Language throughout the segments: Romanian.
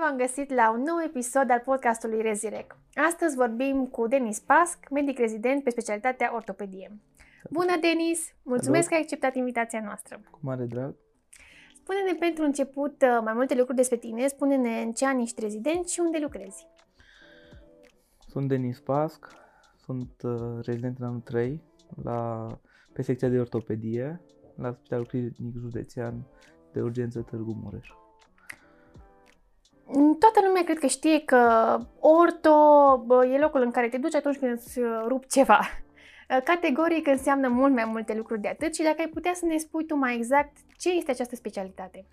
v-am găsit la un nou episod al podcastului Rezirec. Astăzi vorbim cu Denis Pasc, medic rezident pe specialitatea ortopedie. Bună, Denis! Mulțumesc Hello. că ai acceptat invitația noastră. Cu mare drag. Spune-ne pentru început uh, mai multe lucruri despre tine, spune-ne în ce ani ești rezident și unde lucrezi. Sunt Denis Pasc, sunt uh, rezident în anul 3 la, pe secția de ortopedie la Spitalul Clinic Județean de Urgență Târgu Mureș. Toată lumea cred că știe că orto e locul în care te duci atunci când îți rup ceva. Categoric înseamnă mult mai multe lucruri de atât și dacă ai putea să ne spui tu mai exact ce este această specialitate.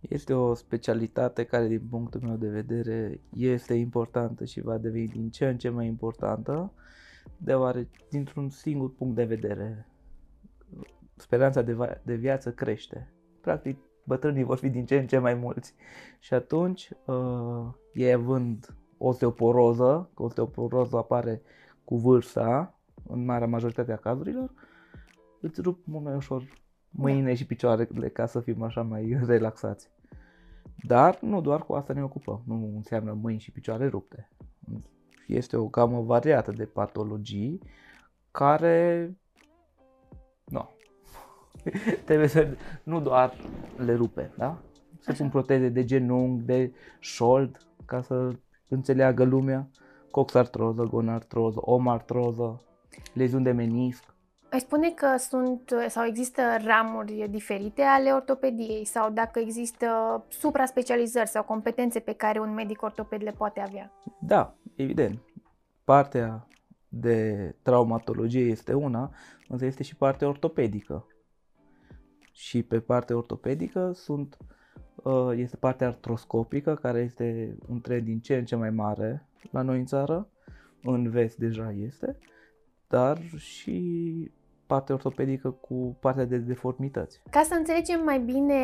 Este o specialitate care, din punctul meu de vedere, este importantă și va deveni din ce în ce mai importantă, deoarece, dintr-un singur punct de vedere, speranța de, va- de viață crește. Practic, bătrânii vor fi din ce în ce mai mulți. Și atunci, uh, ei având osteoporoză, că osteoporoză apare cu vârsta, în marea majoritate a cazurilor, îți rup mult mai ușor mâinile da. și picioarele ca să fim așa mai relaxați. Dar nu doar cu asta ne ocupăm, nu înseamnă mâini și picioare rupte. Este o gamă variată de patologii care nu, trebuie să nu doar le rupe, da? Să pun proteze de genunchi, de șold, ca să înțeleagă lumea, coxartroză, gonartroză, omartroză, leziuni de menisc. Ai spune că sunt sau există ramuri diferite ale ortopediei sau dacă există supra-specializări sau competențe pe care un medic ortoped le poate avea? Da, evident. Partea de traumatologie este una, însă este și partea ortopedică și pe partea ortopedică sunt, uh, este partea artroscopică, care este un trend din ce în ce mai mare la noi în țară, în vest deja este, dar și partea ortopedică cu partea de deformități. Ca să înțelegem mai bine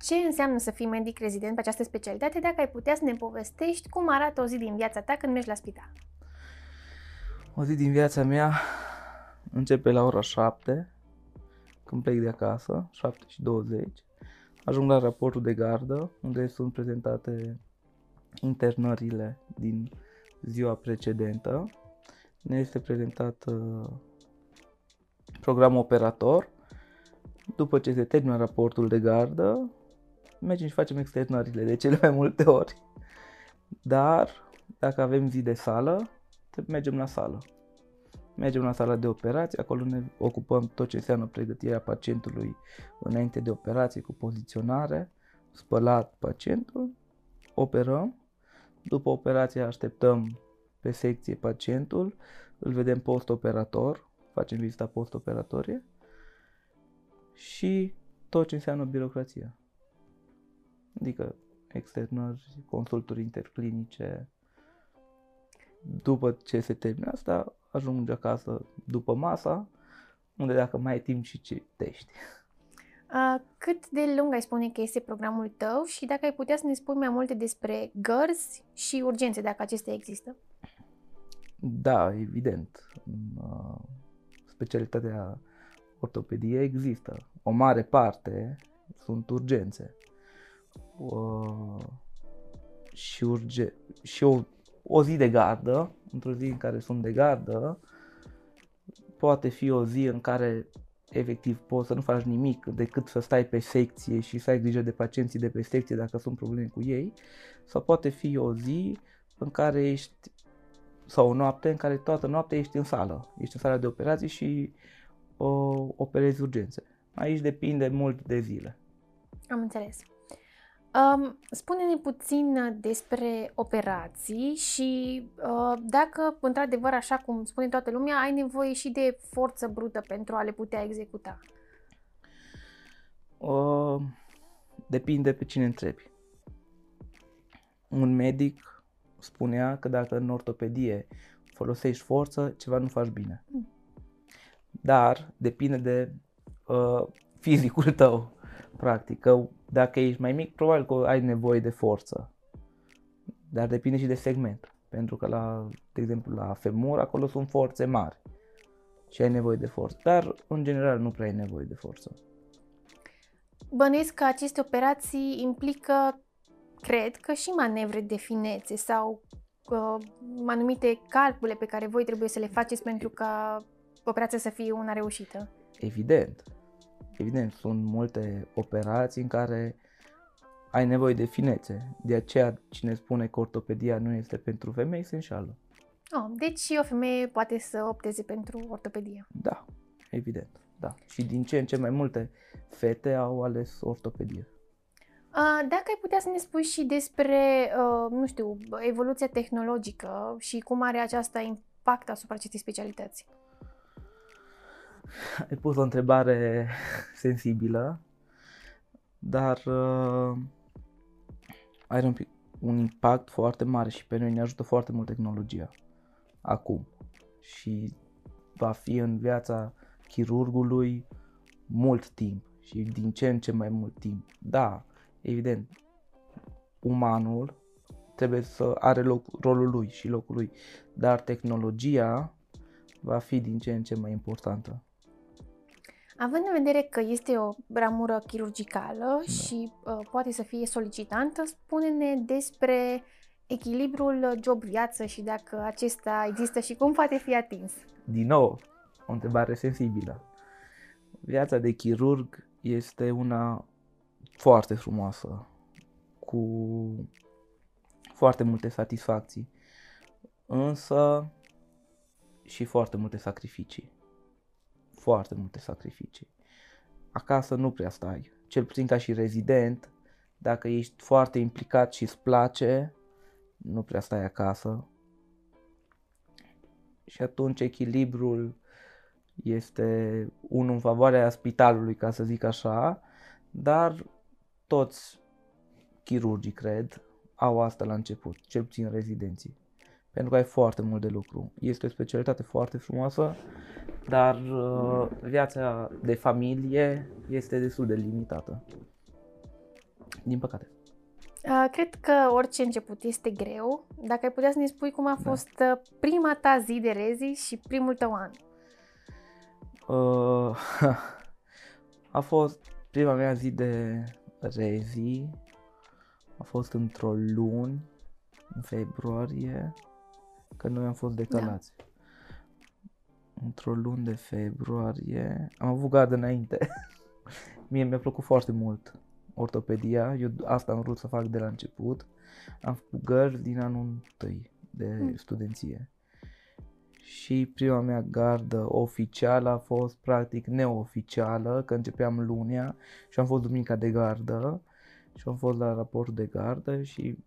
ce înseamnă să fii medic rezident pe această specialitate, dacă ai putea să ne povestești cum arată o zi din viața ta când mergi la spital. O zi din viața mea începe la ora 7 când plec de acasă, 7 și 20, ajung la raportul de gardă, unde sunt prezentate internările din ziua precedentă. Ne este prezentat uh, programul operator. După ce se termină raportul de gardă, mergem și facem externările de cele mai multe ori. Dar, dacă avem zi de sală, mergem la sală. Mergem la sala de operații, acolo ne ocupăm tot ce înseamnă pregătirea pacientului înainte de operație cu poziționare, spălat pacientul, operăm, după operație așteptăm pe secție pacientul, îl vedem post-operator, facem vizita post-operatorie și tot ce înseamnă birocrația. Adică externări, consulturi interclinice. După ce se termină asta, ajungi acasă după masa, unde dacă mai ai timp și citești. Uh, cât de lung ai spune că este programul tău și dacă ai putea să ne spui mai multe despre gărzi și urgențe, dacă acestea există? Da, evident. Uh, specialitatea ortopedie există. O mare parte sunt urgențe. Uh, și, urge- și o o zi de gardă, într-o zi în care sunt de gardă, poate fi o zi în care efectiv poți să nu faci nimic decât să stai pe secție și să ai grijă de pacienții de pe secție dacă sunt probleme cu ei, sau poate fi o zi în care ești sau o noapte în care toată noaptea ești în sală, ești în sala de operații și uh, operezi urgențe. Aici depinde mult de zile. Am înțeles. Um, spune-ne puțin uh, despre operații și uh, dacă, într-adevăr, așa cum spune toată lumea, ai nevoie și de forță brută pentru a le putea executa. Uh, depinde pe cine întrebi. Un medic spunea că dacă în ortopedie folosești forță, ceva nu faci bine. Mm. Dar depinde de uh, fizicul tău, practic. Că dacă ești mai mic, probabil că ai nevoie de forță. Dar depinde și de segment. Pentru că, la, de exemplu, la femur, acolo sunt forțe mari. Și ai nevoie de forță. Dar, în general, nu prea ai nevoie de forță. Bănuiesc că aceste operații implică cred că și manevre de finețe sau uh, anumite calcule pe care voi trebuie să le faceți pentru ca operația să fie una reușită. Evident. Evident, sunt multe operații în care ai nevoie de finețe. De aceea, cine spune că ortopedia nu este pentru femei, se înșală. Oh, deci și o femeie poate să opteze pentru ortopedie. Da, evident. Da. Și din ce în ce mai multe fete au ales ortopedie. Uh, Dacă ai putea să ne spui și despre, uh, nu știu, evoluția tehnologică și cum are aceasta impact asupra acestei specialități. Ai pus o întrebare sensibilă, dar uh, are un, pic, un impact foarte mare și pe noi ne ajută foarte mult tehnologia acum și va fi în viața chirurgului mult timp și din ce în ce mai mult timp. Da, evident, umanul trebuie să are loc, rolul lui și locul lui, dar tehnologia va fi din ce în ce mai importantă. Având în vedere că este o ramură chirurgicală da. și uh, poate să fie solicitantă, spune-ne despre echilibrul job-viață și dacă acesta există și cum poate fi atins. Din nou, o întrebare sensibilă. Viața de chirurg este una foarte frumoasă, cu foarte multe satisfacții, însă și foarte multe sacrificii. Foarte multe sacrificii. Acasă nu prea stai, cel puțin ca și rezident, dacă ești foarte implicat și îți place, nu prea stai acasă. Și atunci echilibrul este unul în favoarea spitalului, ca să zic așa, dar toți chirurgii, cred, au asta la început, cel puțin rezidenții. Pentru că ai foarte mult de lucru. Este o specialitate foarte frumoasă, dar uh, viața de familie este destul de limitată. Din păcate. Uh, cred că orice început este greu. Dacă ai putea să ne spui cum a da. fost da. prima ta zi de rezi și primul tău an. Uh, a fost prima mea zi de rezi. A fost într-o luni, în februarie, că noi am fost decalați. Da. Într-o luni de februarie. Am avut gardă înainte. Mie mi-a plăcut foarte mult ortopedia. Eu asta am vrut să fac de la început. Am făcut gărzi din anul întâi de mm. studenție și prima mea gardă oficială a fost practic neoficială, că începeam lunia și am fost duminica de gardă și am fost la raportul de gardă și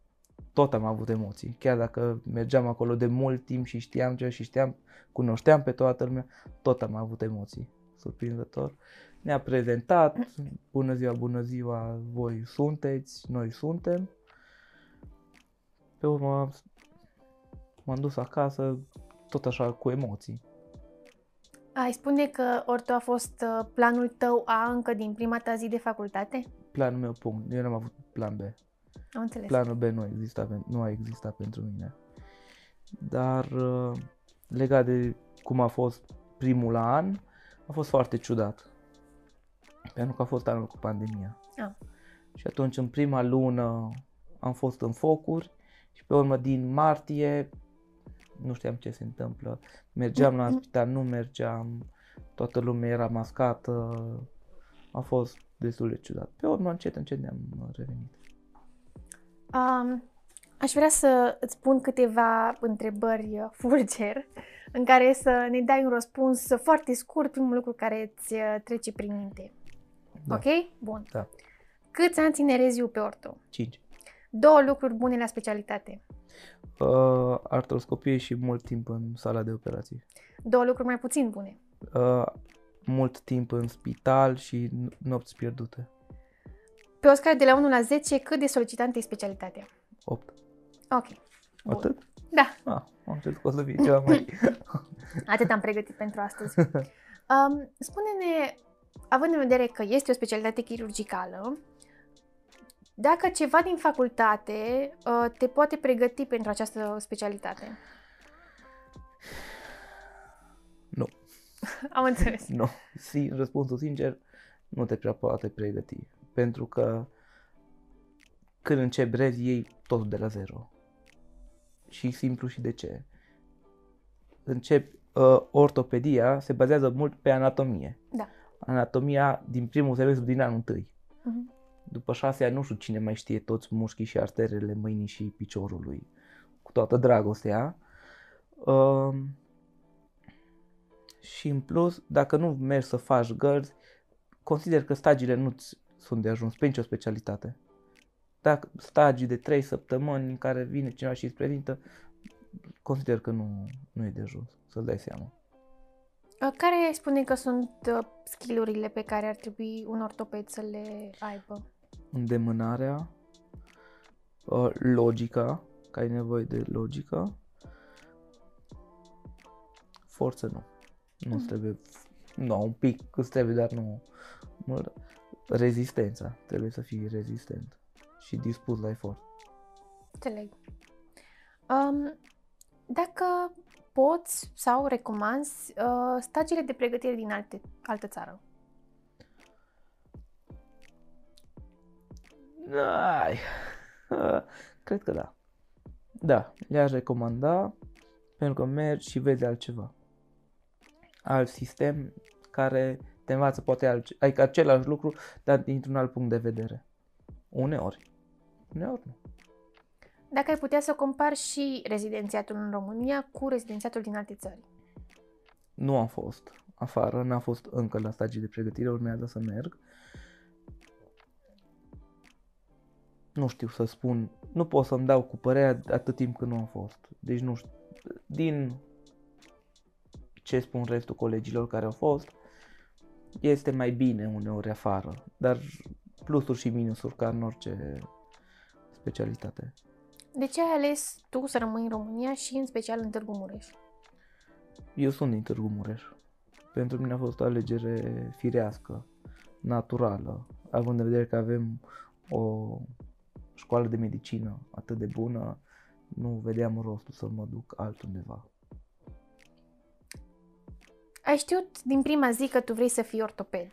tot am avut emoții. Chiar dacă mergeam acolo de mult timp și știam ce și știam, cunoșteam pe toată lumea, tot am avut emoții. Surprinzător. Ne-a prezentat, bună ziua, bună ziua, voi sunteți, noi suntem. Pe urmă m-am dus acasă, tot așa cu emoții. Ai spune că orto a fost uh, planul tău A încă din prima ta zi de facultate? Planul meu, punct. Eu n-am avut plan B. Am înțeles. Planul B nu, exista, nu a existat pentru mine. Dar uh, legat de cum a fost primul an, a fost foarte ciudat. Pentru că a fost anul cu pandemia. Ah. Și atunci, în prima lună, am fost în focuri și pe urmă din martie nu știam ce se întâmplă. Mergeam la spital, nu mergeam, toată lumea era mascată, a fost destul de ciudat. Pe urmă, încet, încet ne-am revenit. Um, aș vrea să îți pun câteva întrebări fulger în care să ne dai un răspuns foarte scurt, primul lucru care îți trece prin minte. Da. Ok? Bun. Da. Câți ani ține reziu pe orto? 5. Două lucruri bune la specialitate. Uh, artroscopie și mult timp în sala de operații. Două lucruri mai puțin bune. Uh, mult timp în spital și nopți pierdute. Pe o scară de la 1 la 10, cât de solicitantă e specialitatea? 8. Ok. Bun. Atât? Da. Ah, am crezut că o să fie ceva mai... Atât am pregătit pentru astăzi. Um, spune-ne, având în vedere că este o specialitate chirurgicală, dacă ceva din facultate uh, te poate pregăti pentru această specialitate. Nu. Am înțeles. Nu. Si, răspunsul sincer, nu te prea poate pregăti. Pentru că când începi rezi, iei totul de la zero. Și simplu și de ce. Începi, uh, ortopedia se bazează mult pe anatomie. Da. Anatomia din primul semestru din anul întâi. Mhm. După șase ani nu știu cine mai știe toți mușchii și arterele mâinii și piciorului. Cu toată dragostea. Uh, și în plus, dacă nu mergi să faci gărzi, consider că stagiile nu sunt de ajuns pe nicio specialitate. Dacă stagii de 3 săptămâni în care vine cineva și îți prezintă, consider că nu, nu e de ajuns, să-ți dai seama. Uh, Care spune că sunt uh, skillurile pe care ar trebui un ortoped să le aibă? Îndemânarea, uh, logica, că ai nevoie de logică, forță nu. Nu Mhm. trebuie, nu, un pic îți trebuie, dar nu mult. Rezistența, trebuie să fii rezistent și dispus la efort. Înțeleg. Um, dacă poți sau recomanzi uh, stagiile de pregătire din alte, altă țară. Ai, cred că da. Da, le-aș recomanda pentru că mergi și vezi altceva. Alt sistem care te învață poate alt, adică același lucru, dar dintr-un alt punct de vedere. Uneori. Uneori nu. Dacă ai putea să compari și rezidențiatul în România cu rezidențiatul din alte țări. Nu am fost afară, n-am fost încă la stagii de pregătire, urmează să merg. Nu știu să spun, nu pot să-mi dau cu părerea atât timp cât nu am fost. Deci nu știu, din ce spun restul colegilor care au fost, este mai bine uneori afară, dar plusuri și minusuri ca în orice specialitate. De ce ai ales tu să rămâi în România și în special în Târgu Mureș? Eu sunt din Târgu Mureș. Pentru mine a fost o alegere firească, naturală, având în vedere că avem o școală de medicină atât de bună, nu vedeam rostul să mă duc altundeva. Ai știut din prima zi că tu vrei să fii ortoped.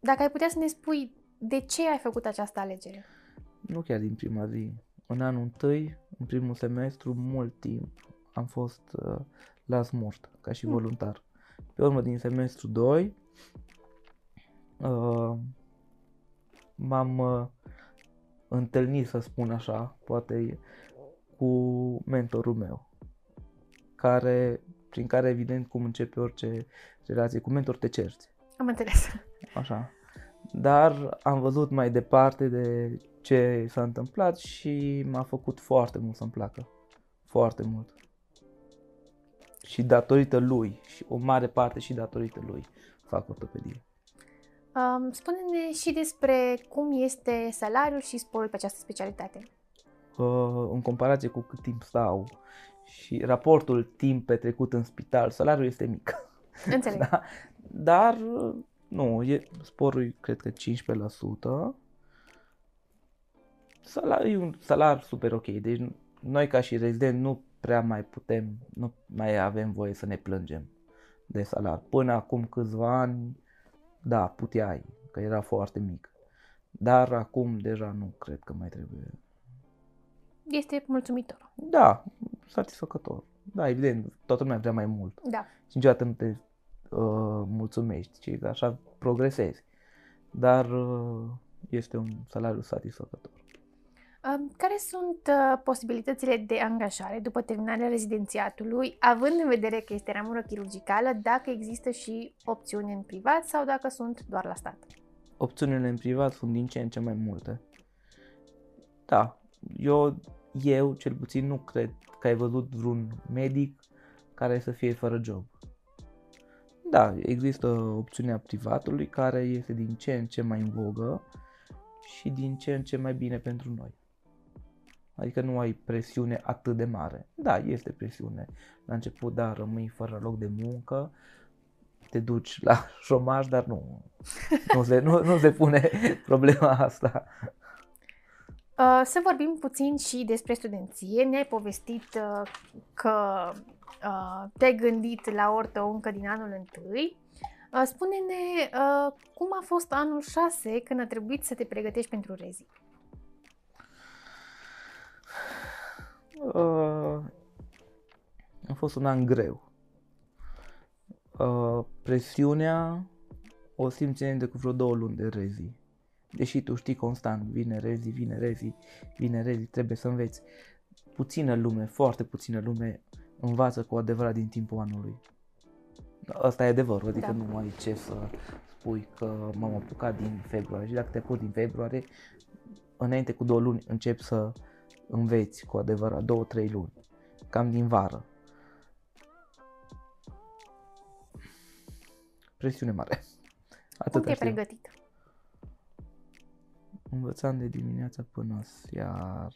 Dacă ai putea să ne spui de ce ai făcut această alegere? Nu chiar din prima zi. În anul întâi, în primul semestru, mult timp am fost uh, la smurt, ca și Mm. voluntar. Pe urmă, din semestru 2, uh, m-am uh, întâlnit, să spun așa, poate cu mentorul meu, care, prin care, evident, cum începe orice relație cu mentor, te cerți. Am înțeles. Așa. Dar am văzut mai departe de ce s-a întâmplat și m-a făcut foarte mult să-mi placă. Foarte mult. Și datorită lui, și o mare parte și datorită lui, fac ortopedie. Um, spune-ne și despre cum este salariul și sporul pe această specialitate. Uh, în comparație cu cât timp stau și raportul timp petrecut în spital, salariul este mic. Înțeleg. Da? Dar, nu, e, sporul e, cred că 15%. Salar, e un salar super ok. Deci noi ca și rezident nu prea mai putem, nu mai avem voie să ne plângem de salar. Până acum câțiva ani, da, puteai, că era foarte mic. Dar acum deja nu cred că mai trebuie. Este mulțumitor. Da, satisfăcător. Da, evident, toată lumea vrea mai mult Da. și niciodată nu te uh, mulțumești, ci așa progresezi. Dar uh, este un salariu satisfăcător. Um, care sunt uh, posibilitățile de angajare după terminarea rezidențiatului, având în vedere că este ramură chirurgicală, dacă există și opțiuni în privat sau dacă sunt doar la stat? Opțiunile în privat sunt din ce în ce mai multe. Da, eu, eu cel puțin nu cred că ai văzut vreun medic care să fie fără job. Da, există opțiunea privatului care este din ce în ce mai în vogă și din ce în ce mai bine pentru noi. Adică nu ai presiune atât de mare. Da, este presiune. La început, da, rămâi fără loc de muncă, te duci la șomaj, dar nu, nu se, nu, nu se pune problema asta. Uh, să vorbim puțin și despre studenție. Ne-ai povestit uh, că uh, te-ai gândit la ortă încă din anul întâi. Uh, spune-ne uh, cum a fost anul 6 când a trebuit să te pregătești pentru rezi. Uh, a fost un an greu. Uh, presiunea o simți înainte cu vreo două luni de rezi. Deși tu știi constant, vine rezi, vine rezi, vine rezi, trebuie să înveți. Puțină lume, foarte puțină lume învață cu adevărat din timpul anului. Asta e adevărul, adică Da. nu ai ce să spui că m-am apucat din februarie și dacă te apuci din februarie, înainte cu două luni începi să înveți cu adevărat, două, trei luni, cam din vară. Presiune mare. Cum Atât te-ai pregătit? Învățam de dimineața până seara.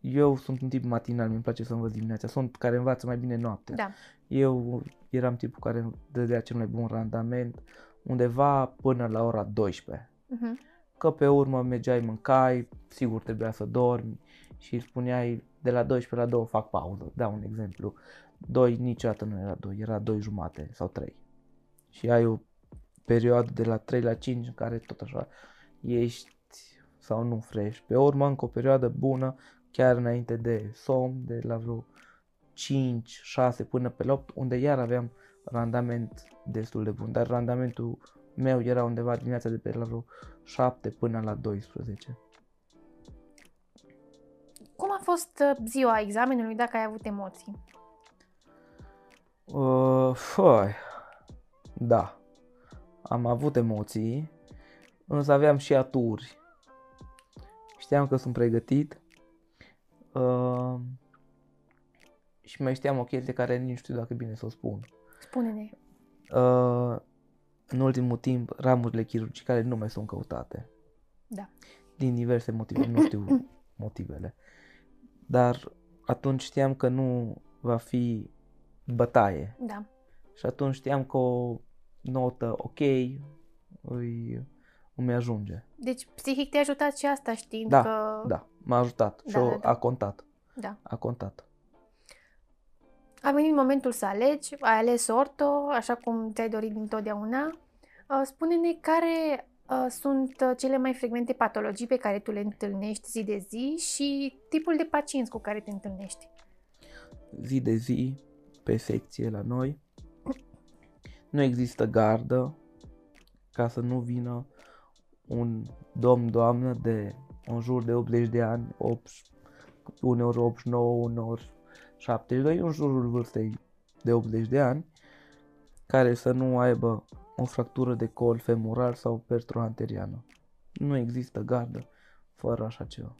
Eu sunt un tip matinal, mi-mi place să învăț dimineața. Sunt care învață mai bine noaptea. Da. Eu eram tipul care dădea cel mai bun randament undeva până la ora 12. Mhm. Că pe urmă mergeai, mâncai, sigur trebuia să dormi și îi spuneai de la 12 la 2 fac pauză. Da, un exemplu. 2 niciodată nu era 2, era 2 jumate sau 3. Și ai o perioadă de la 3 la 5 în care tot așa ești sau nu fresh. Pe urmă încă o perioadă bună chiar înainte de somn, de la vreo 5, 6 până pe la 8, unde iar aveam randament destul de bun. Dar randamentul meu era undeva dimineața de pe la vreo 7 până la 12. Cum a fost uh, ziua examenului, dacă ai avut emoții? Uh, foi. Da. Am avut emoții, însă aveam și aturi. Știam că sunt pregătit. Uh, și mai știam o chestie care nici nu știu dacă e bine să o spun. Spune-ne. Uh, în ultimul timp, ramurile chirurgicale nu mai sunt căutate. Da. Din diverse motive, nu știu motivele. Dar atunci știam că nu va fi bătaie. Da. Și atunci știam că o notă ok îi, îmi ajunge. Deci, psihic te-a ajutat și asta știind Da, că... Da, m-a ajutat și Da, o, da, da. a contat. da. A contat. A venit momentul să alegi, ai ales orto, așa cum ți-ai dorit dintotdeauna. Uh, Spune-ne care uh, sunt uh, cele mai frecvente patologii pe care tu le întâlnești zi de zi și tipul de pacienți cu care te întâlnești. zi de zi pe secție la noi. Nu există gardă ca să nu vină un domn, doamnă de în jur de 80 de ani, 8, uneori 89, uneori 72, în jurul vârstei de 80 de ani, care să nu aibă o fractură de col femural sau pertroanteriană. Nu există gardă fără așa ceva.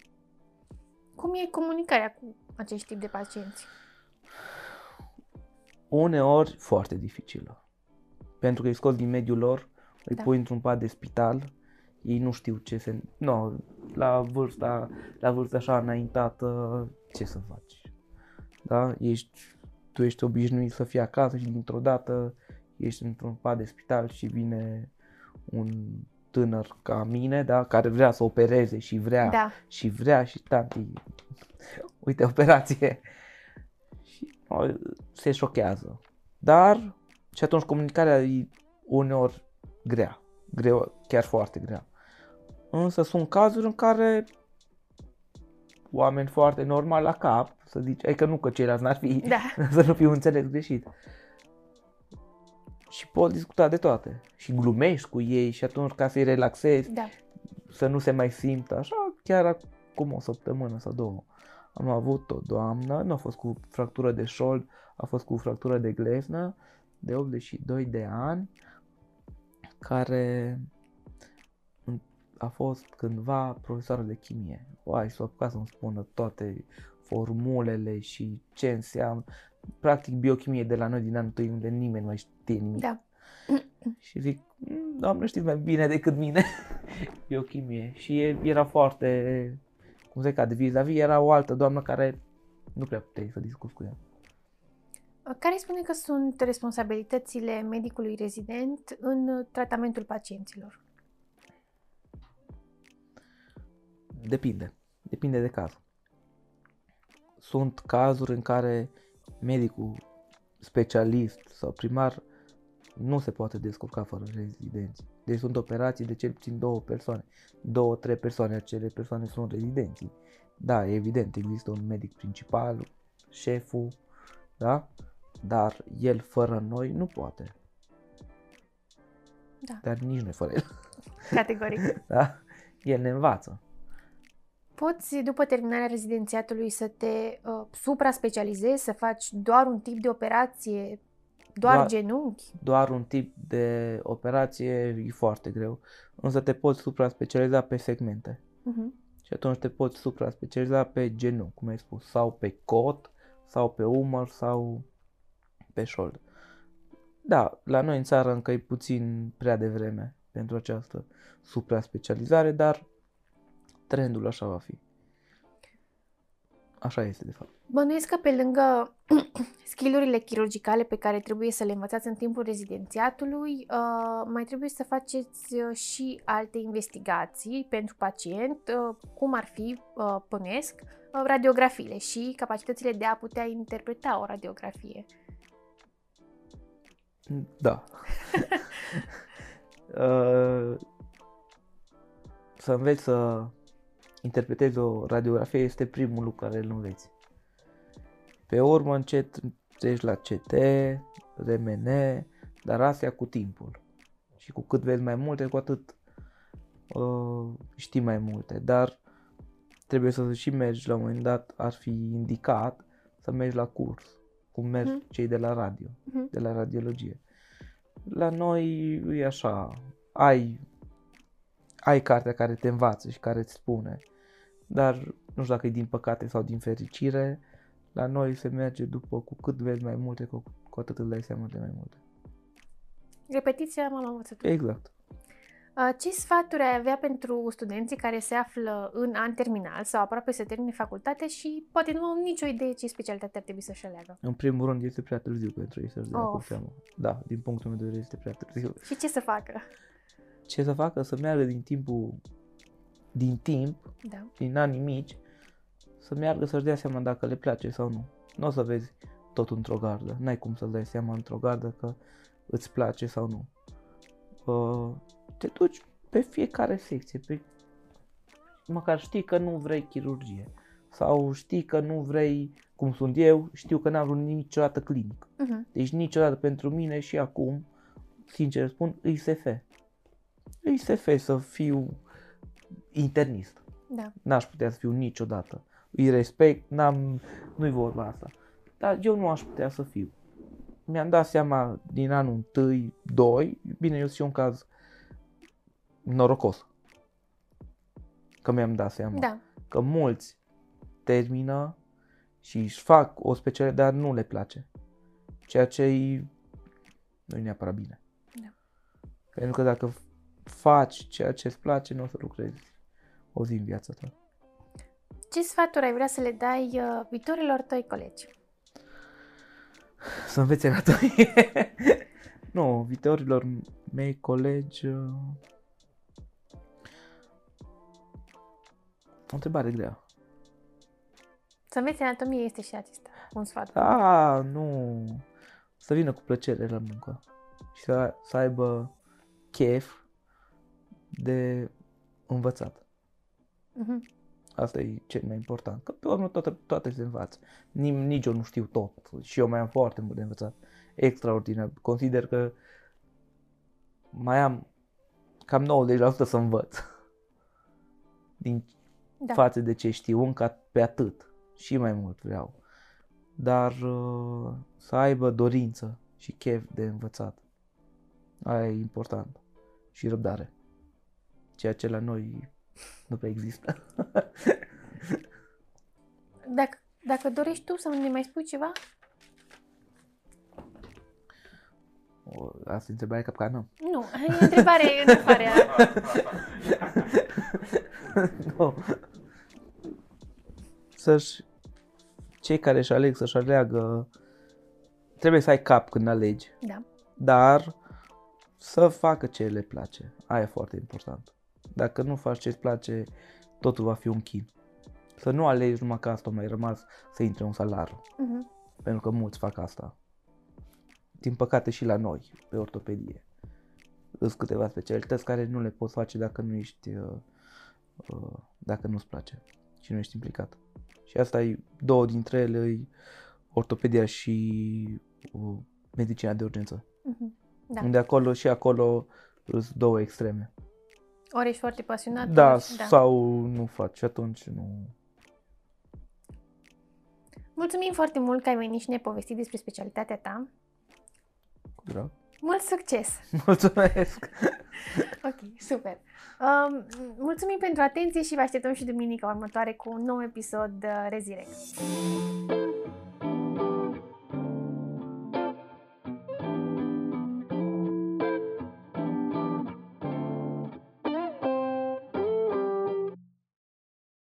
Cum e comunicarea cu acest tip de pacienți? uneori foarte dificilă. Pentru că îi scos din mediul lor, îi Da. pui într-un pat de spital, ei nu știu ce se... No, la vârsta, la vârsta așa înaintată, ce să faci? Da? Ești, tu ești obișnuit să fii acasă și dintr-o dată ești într-un pat de spital și vine un tânăr ca mine, da, care vrea să opereze și vrea Da. și vrea și tanti, uite, operație. Și o, se șochează. Dar și atunci comunicarea e uneori grea, greu, chiar foarte grea. Însă sunt cazuri în care oameni foarte normal la cap, să zici, adică nu că ceilalți n-ar fi, Da. să nu fiu înțeles greșit. Și pot discuta de toate. Și glumești cu ei și atunci ca să-i relaxezi, Da. să nu se mai simtă așa, chiar acum o săptămână sau două. Am avut o doamnă, nu a fost cu fractură de șold, a fost cu fractură de glezna, de 82 de ani, care în- a fost cândva profesoară de chimie. Uai, s-a apucat să-mi spună toate formulele și ce înseamnă. Practic biochimie de la noi din anul întâi, unde nimeni nu mai știe nimic. Da. Și zic, "Mm, doamnă, știți mai bine decât mine biochimie. Și e- era foarte, cum se cade, vis-a-vis, era o altă doamnă care nu prea puteai să discuți cu ea. Care îi spune că sunt responsabilitățile medicului rezident în tratamentul pacienților? Depinde. Depinde de caz. Sunt cazuri în care medicul specialist sau primar nu se poate descurca fără rezidenți. Deci sunt operații de cel puțin două persoane. Două, trei persoane, acele persoane sunt rezidenții. da, evident, există un medic principal, șeful, da? Dar el fără noi nu poate. Da. Dar nici noi fără el. Categoric. Da? El ne învață. Poți, după terminarea rezidențiatului, să te uh, supra-specializezi, să faci doar un tip de operație, doar, Doar- genunchi? Doar un tip de operație e foarte greu. Însă te poți supra-specializa pe segmente. Uh-huh. Și atunci te poți supra-specializa pe genunchi, cum ai spus, sau pe cot, sau pe umăr, sau pe șold. Da, la noi în țară încă e puțin prea devreme pentru această supra-specializare, dar trendul așa va fi. Așa este, de fapt. Bănuiesc că pe lângă skillurile chirurgicale pe care trebuie să le învățați în timpul rezidențiatului, uh, mai trebuie să faceți uh, și alte investigații pentru pacient, uh, cum ar fi, uh, pănuiesc, uh, radiografiile și capacitățile de a putea interpreta o radiografie. Da. Uh, să înveți să interpretezi o radiografie este primul lucru care îl înveți. Pe urmă încet treci la CT, RMN, dar astea cu timpul. Și cu cât vezi mai multe, cu atât uh, știi mai multe. Dar trebuie să și mergi la un moment dat, ar fi indicat să mergi la curs, cum merg Mhm. cei de la radio Mhm. de la radiologie. La noi e așa, ai, ai cartea care te învață și care îți spune, dar nu știu dacă e din păcate sau din fericire, la noi se merge după cu cât vezi mai multe, cu, cu atât îți dai seama de mai multe. Repetiția m-am învățat. Exact. Uh, Ce sfaturi ai avea pentru studenții care se află în an terminal sau aproape să termine facultate și poate nu au nicio idee ce specialitate ar trebui să-și aleagă? În primul rând este prea târziu pentru ei să-și dea Of. acum seama. Da, din punctul meu de vedere este prea târziu. Și ce să facă? Ce să facă? Să meargă din timpul, din timp, Da. din anii mici, să meargă să-și dea seama dacă le place sau nu. Nu o să vezi tot într-o gardă. N-ai cum să-ți dai seama într-o gardă că îți place sau nu. Uh, te duci pe fiecare secție, pe... măcar știi că nu vrei chirurgie. Sau știi că nu vrei, cum sunt eu, știu că n-am vrut niciodată clinic. Uh-huh. Deci niciodată pentru mine și acum, sincer spun, îi SF. Îi SF să fiu internist. Da. N-aș putea să fiu niciodată. Îi respect, n-am, nu-i vorba asta. Dar eu nu aș putea să fiu. Mi-am dat seama din anul 1, 2, bine, eu sunt și un caz norocos. Că mi-am dat seama Da. că mulți termină și își fac o specialitate, dar nu le place. Ceea ce nu e neapărat bine. Da. Pentru că dacă faci ceea ce îți place, nu o să lucrezi o zi în viața ta. Ce sfaturi ai vrea să le dai uh, viitorilor tăi colegi? Să învețe anatomie. nu, viitorilor mei colegi... uh, O întrebare grea. Să înveți anatomie este și acesta un sfat. Da, nu. Să vină cu plăcere la muncă. Și să, să aibă chef de învățat. Mhm. Asta e cel mai important. Că pe urmă toate, toate se învață. Nim, nici eu nu știu tot. Și eu mai am foarte mult de învățat. Extraordinar. Consider că mai am cam 90% să învăț. Din Da. față de ce știu, încă pe atât și mai mult vreau. Dar uh, să aibă dorință și chef de învățat. Aia e important. Și răbdare. Ceea ce la noi nu prea există. Dacă, dacă dorești tu să ne mai spui ceva, O, Asta e întrebarea capcană. nu, e întrebare în întrebarea. nu. Să-și... Cei care își aleg să-și aleagă... Trebuie să ai cap când alegi. Da. dar să facă ce le place. Aia e foarte important. Dacă nu faci ce îți place, totul va fi un chin. Să nu alegi numai că asta a mai rămas să intre un salariu. Mhm. Pentru că mulți fac asta. Din păcate și la noi, pe ortopedie. Sunt câteva specialități care nu le poți face dacă nu ești, uh, uh, dacă nu-ți place. și nu ești implicat. Și asta e două dintre ele, e ortopedia și uh, medicina de urgență. Mhm. Da. Unde acolo și acolo sunt două extreme. Ori ești foarte pasionat. Da, ori- sau nu faci, atunci nu. Mulțumim foarte mult că ai venit și ne-ai povestit despre specialitatea ta. Cu drag. Mult succes! Mulțumesc! Ok, super. Um, mulțumim pentru atenție și vă așteptăm și duminica următoare cu un nou episod uh, Resurrect.